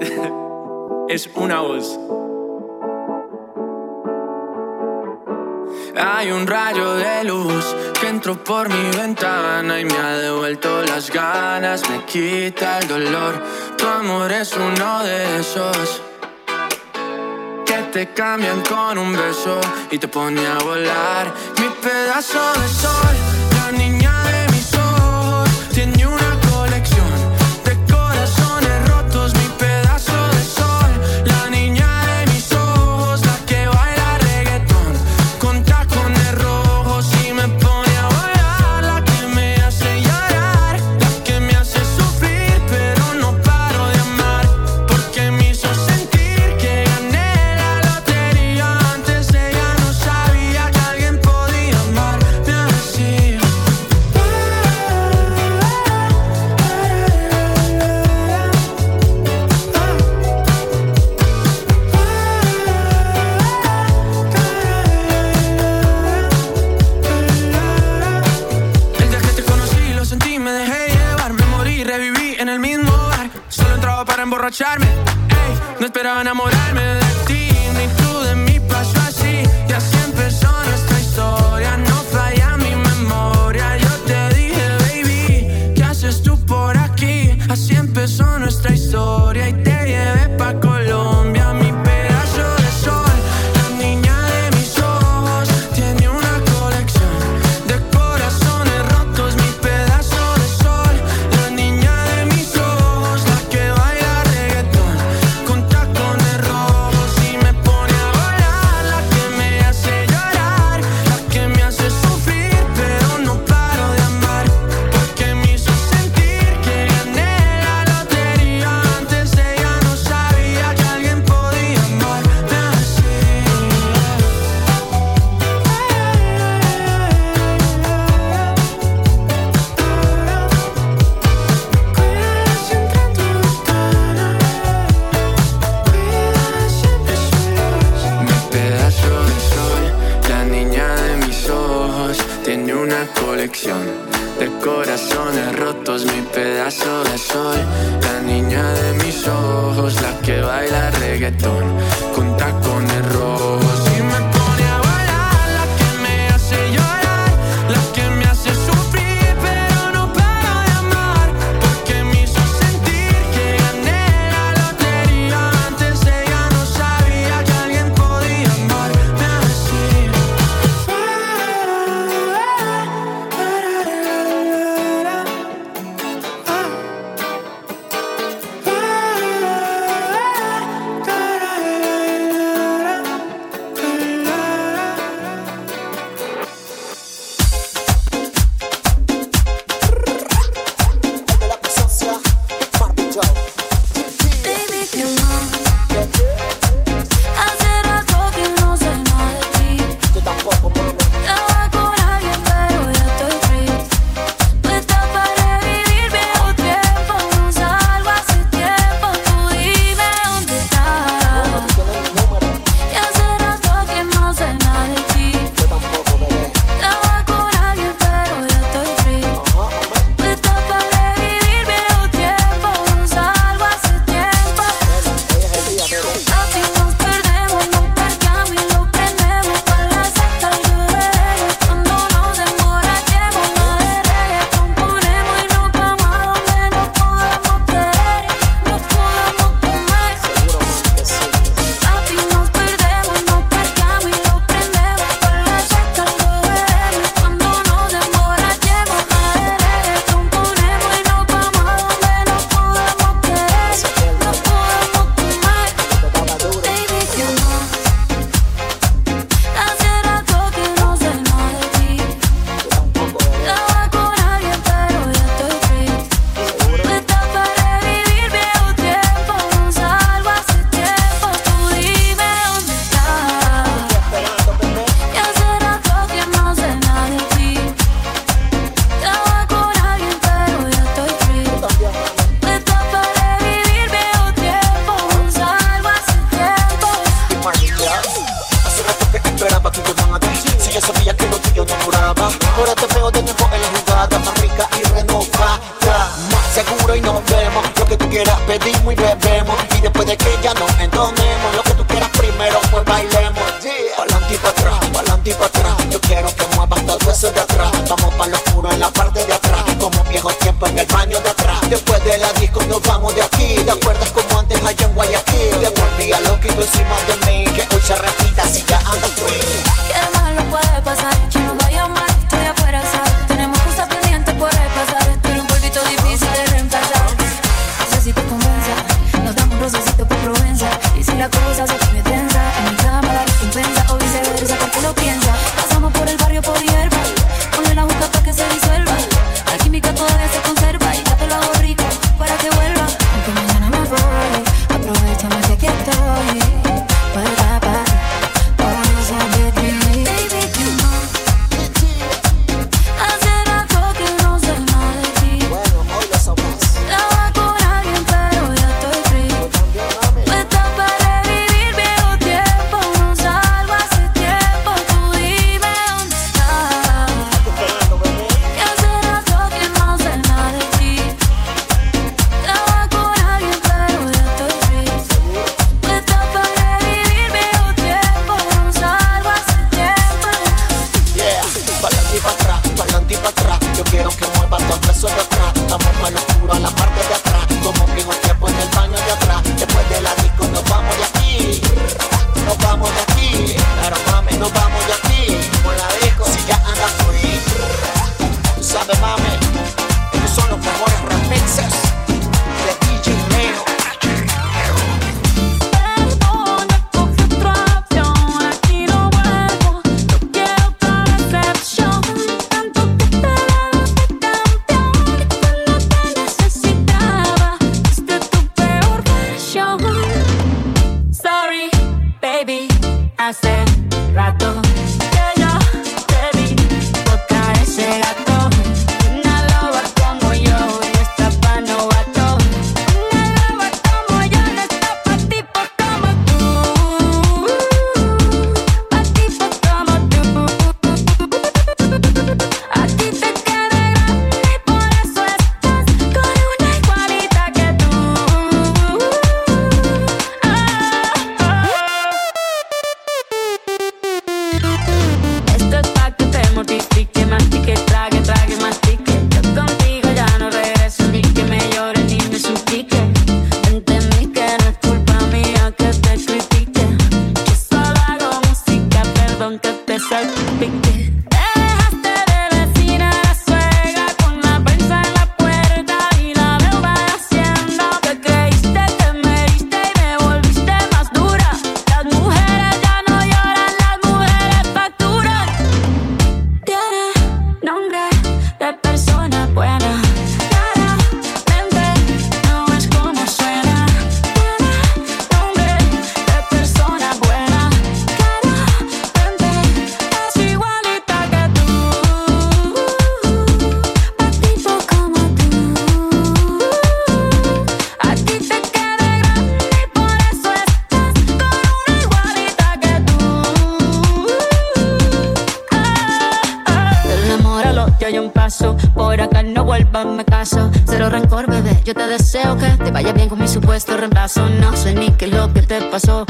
es una voz. Hay un rayo de luz que entró por mi ventana y me ha devuelto las ganas, me quita el dolor. Tu amor es uno de esos que te cambian con un beso y te pone a volar. Mi pedazo de sol, la niña no esperaba enamorarme primero pues bailemos yeah. Pa'lante y pa' atrás, pa'lante y pa' atrás. Yo quiero que muevas todo eso de atrás. Vamos pa' lo oscuro en la parte de atrás. Como viejo tiempo en el baño de atrás. Después de la disco nos vamos de aquí. ¿Te acuerdas como antes allá en Guayaquil? Te volví a loquito encima de mí. Que hoy se repita si ya andas free hace rato. no sé ni qué es lo que te pasó.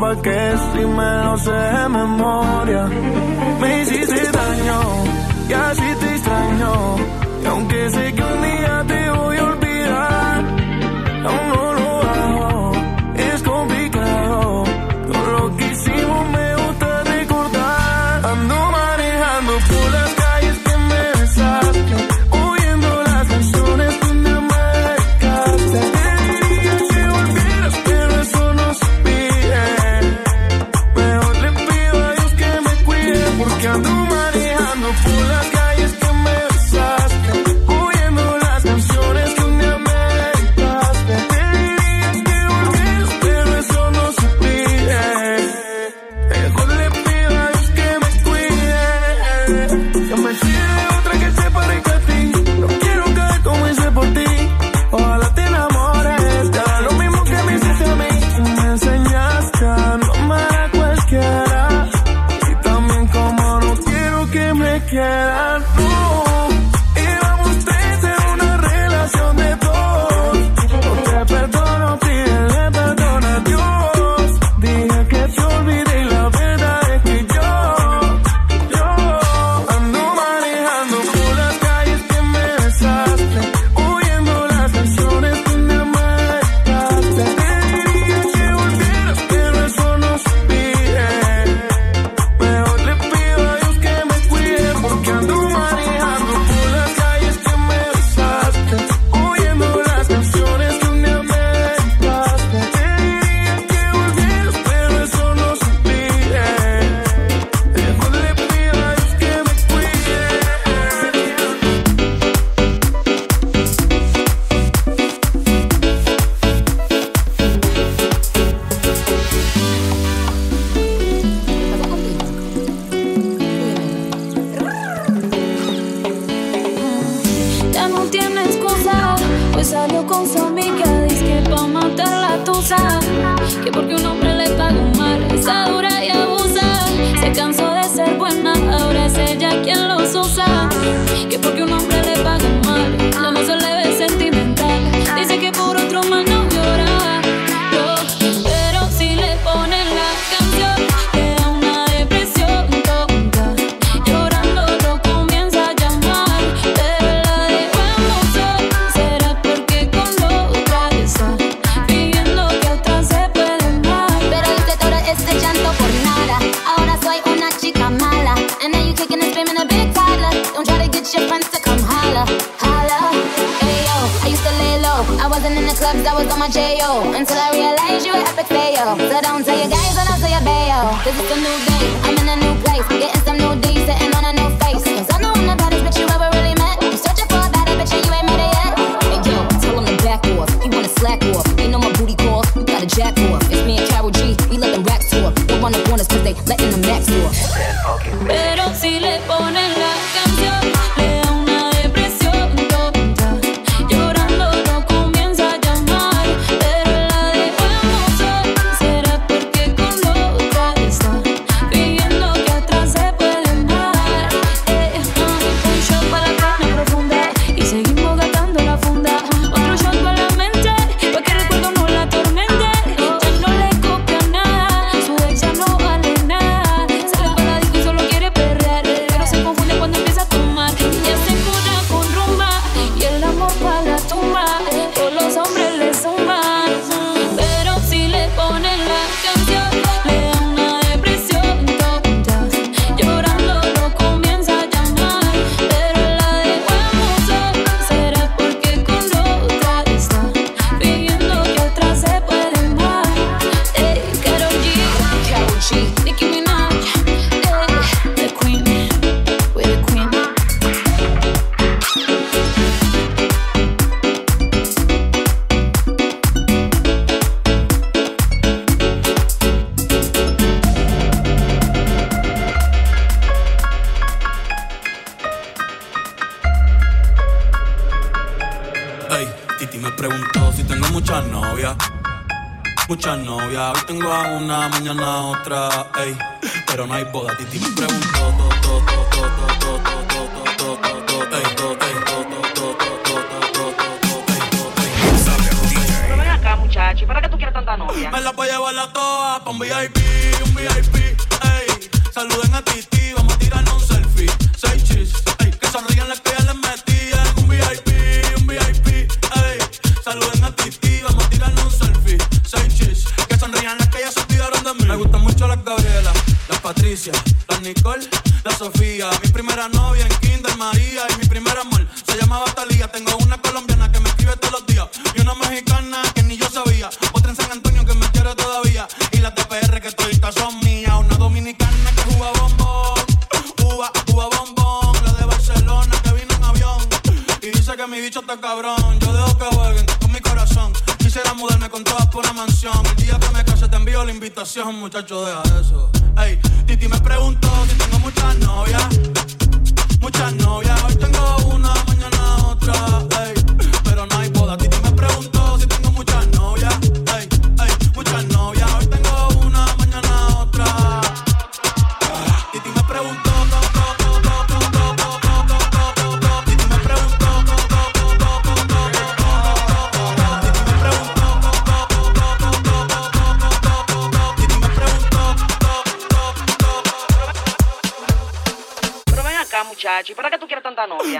pa' que si me lo sé de memoria. Me hiciste daño y así te extraño. Y aunque sé que un día I wasn't in the clubs, I was on my J.O. Until I realized you were epic fail. So don't tell your guys, I don't tell your bayo. This is a new thing, I'm in a new place. Getting some new D's, sitting mañana otra, ey. Pero no hay boda, Titi me preguntó, Muchacho, ¿y para qué tú quieres tanta novia? Me la voy a llevar la toa pa' un VIP, un VIP, ey. Saluden a Titi, vamos a tirarnos un selfie. Seis chis, ey. Que sonrían las que ya les Me gustan mucho las Gabriela, las Patricia, las Nicole, la Sofía. Mi primera novia en Kinder María y mi primer amor se llamaba Talía. Tengo una colombiana que me escribe todos los días y una mexicana que ni yo sabía. Otra en San Antonio que me quiere todavía y las de PR que todavía son mías. Una dominicana que juega bombón, uva, uva bombón. La de Barcelona que vino en avión y dice que mi bicho está cabrón. Yo dejo que jueguen con mi corazón. Quisiera mudarme con todas por una mansión. Envío la invitación, muchacho, deja eso. Ey, Titi me preguntó si tengo muchas novias. Muchas novias, hoy tengo una, mañana otra. Ey, pero no hay boda. Titi me preguntó si tengo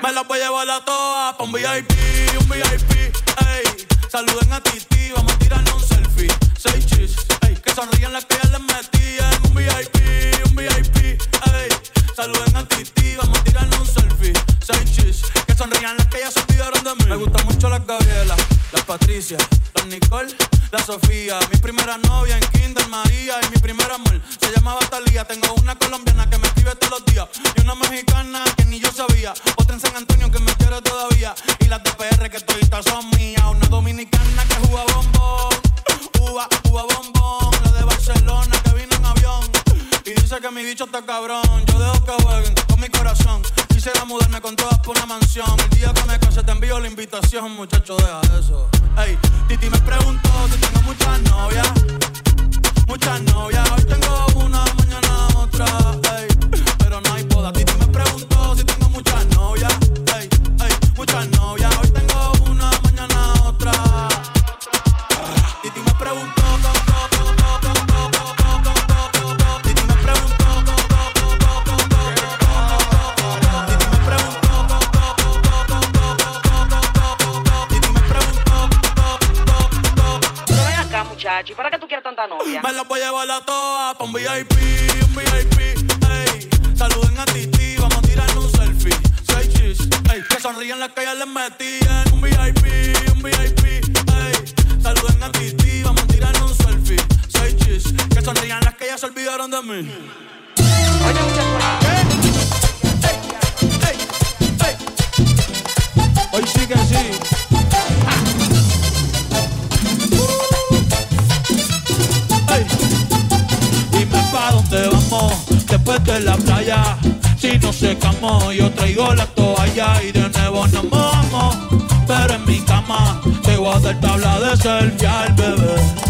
Me la voy a llevar a todas pa' un VIP, un VIP, ey. Saluden a Titi, vamos a tirarnos un selfie. Seis chis, ey. Que sonrían las que ya les metían. Un VIP, un VIP, ey. Saluden a Titi, vamos a tirarnos un selfie. Seis chis, que sonrían las que ya se olvidaron de mí. Me gustan mucho las Gabriela, las Patricia, las Nicole, la Sofía. Mi primera novia en Kinder María y mi primer amor se llamaba Talía. Tengo una colombiana que me escribe todos los días y una mexicana Antonio que me quiere todavía y las de PR que todavía son mías. Una dominicana que juega bombón, uva, uva bombón. La de Barcelona que vino en avión y dice que mi bicho está cabrón. Yo dejo que jueguen con mi corazón. Quisiera mudarme con todas por una mansión. El día que me case te envío la invitación, muchacho, deja eso. Ey, Titi me preguntó si tengo muchas novias. Muchas novias, hoy tengo una, mañana otra. Ey, pero no hay boda. Titi me preguntó si tengo muchas novias. Ey, ey, muchas novias, hoy tengo una, mañana otra. Titi me preguntó. Muchachi, ¿para qué tú quieres tanta novia? Me la voy a llevar a todas pa' un VIP, un VIP, Las que ya les metían. Un VIP, un VIP, ey. Saluden a Titi, vamos a tirarnos un selfie. Seis chis, que sonrían las que ya se olvidaron de mí. Oye, muchacho, Hoy sí que sí. Dónde vamos después de la playa. Si no secamos, yo traigo la toalla y de nuevo nos mojamos. Pero en mi cama te voy a tabla de selfie al bebé.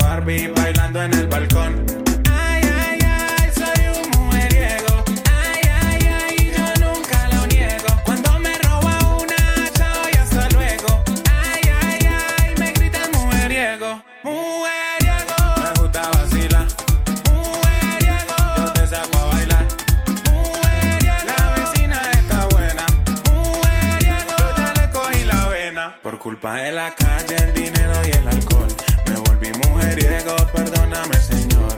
Barbie bailando en el balcón. Ay, ay, ay, soy un mujeriego. Ay, ay, ay, yo nunca lo niego. Cuando me roba una, chao y hasta luego. Ay, ay, ay, me gritan mujeriego. Mujeriego. Me gusta vacilar. Mujeriego. Yo te saco a bailar. Mujeriego. La vecina está buena. Mujeriego. Yo ya le cogí la vena. Por culpa de la calle, el dinero y el alcohol. Mujeriego, perdóname, señor.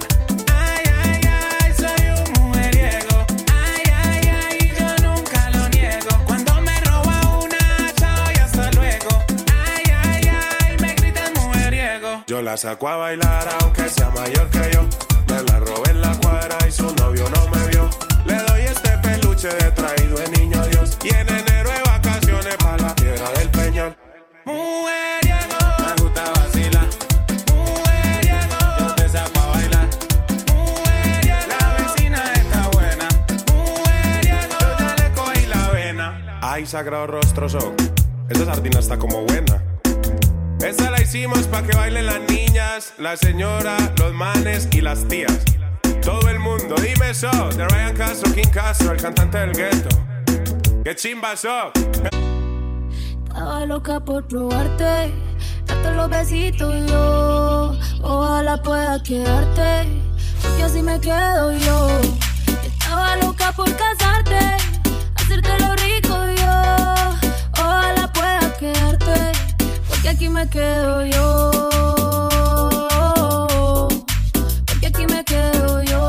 Ay, ay, ay, soy un mujeriego. Ay, ay, ay, yo nunca lo niego. Cuando me roba una, chao y hasta luego. Ay, ay, ay, me gritan mujeriego. Yo la saco a bailar, aunque sea mayor que yo. Me la robé en la cuadra y su novio no me vio. Le doy este peluche de traído de sagrado rostro son. Esa sardina está como buena. Esta la hicimos pa' que bailen las niñas, la señora, los manes y las tías. Todo el mundo, dime eso. De Ryan Castro, King Castro, el cantante del gueto. ¡Qué chimba so! Estaba loca por probarte, darte los besitos yo. Ojalá pueda quedarte, porque así me quedo yo. Estaba loca por casarte, hacerte lo rico aquí me quedo yo. Porque aquí me quedo yo.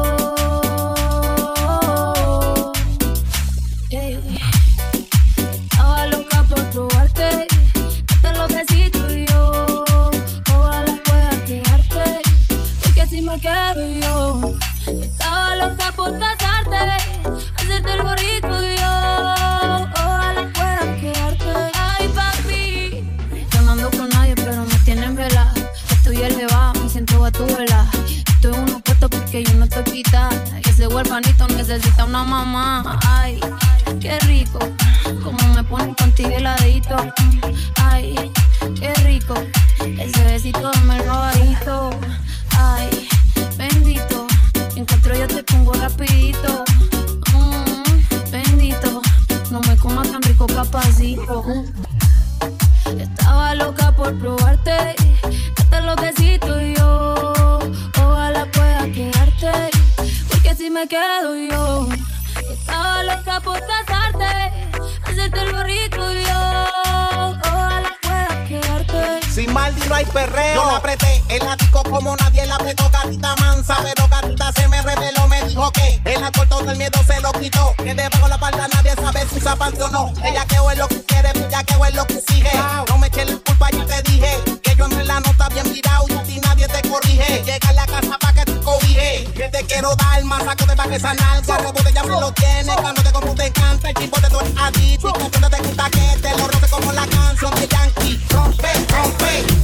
Estaba loca por probarte, darte los besitos y yo. Ojalá pueda quedarte, porque así me quedo yo. Estaba loca por casarte, hacerte el y yo. Necesita una mamá. Ay, qué rico. Como me ponen contigo heladito. Ay, qué rico. Ese besito me robadito. No hay perreo. Yo la apreté en la disco como nadie la apretó. Gatita mansa, pero gatita se me reveló. Me dijo que en la cortó del miedo se lo quitó. Que debajo la palda nadie sabe si usa panty o no. Ella que es lo que quiere, ella que es lo que exige. No me eches la culpa, yo te dije. Que yo en la nota bien mirado y a ti nadie te corrige. Llega a la casa pa' que te cobije. Que te quiero dar más saco de pa' que. Robo de ya me lo tiene. Cuando te compro te encanta. El tipo de tu adicto. Te gusta que te lo roce como la canción de Yankee. Rompe, rompe.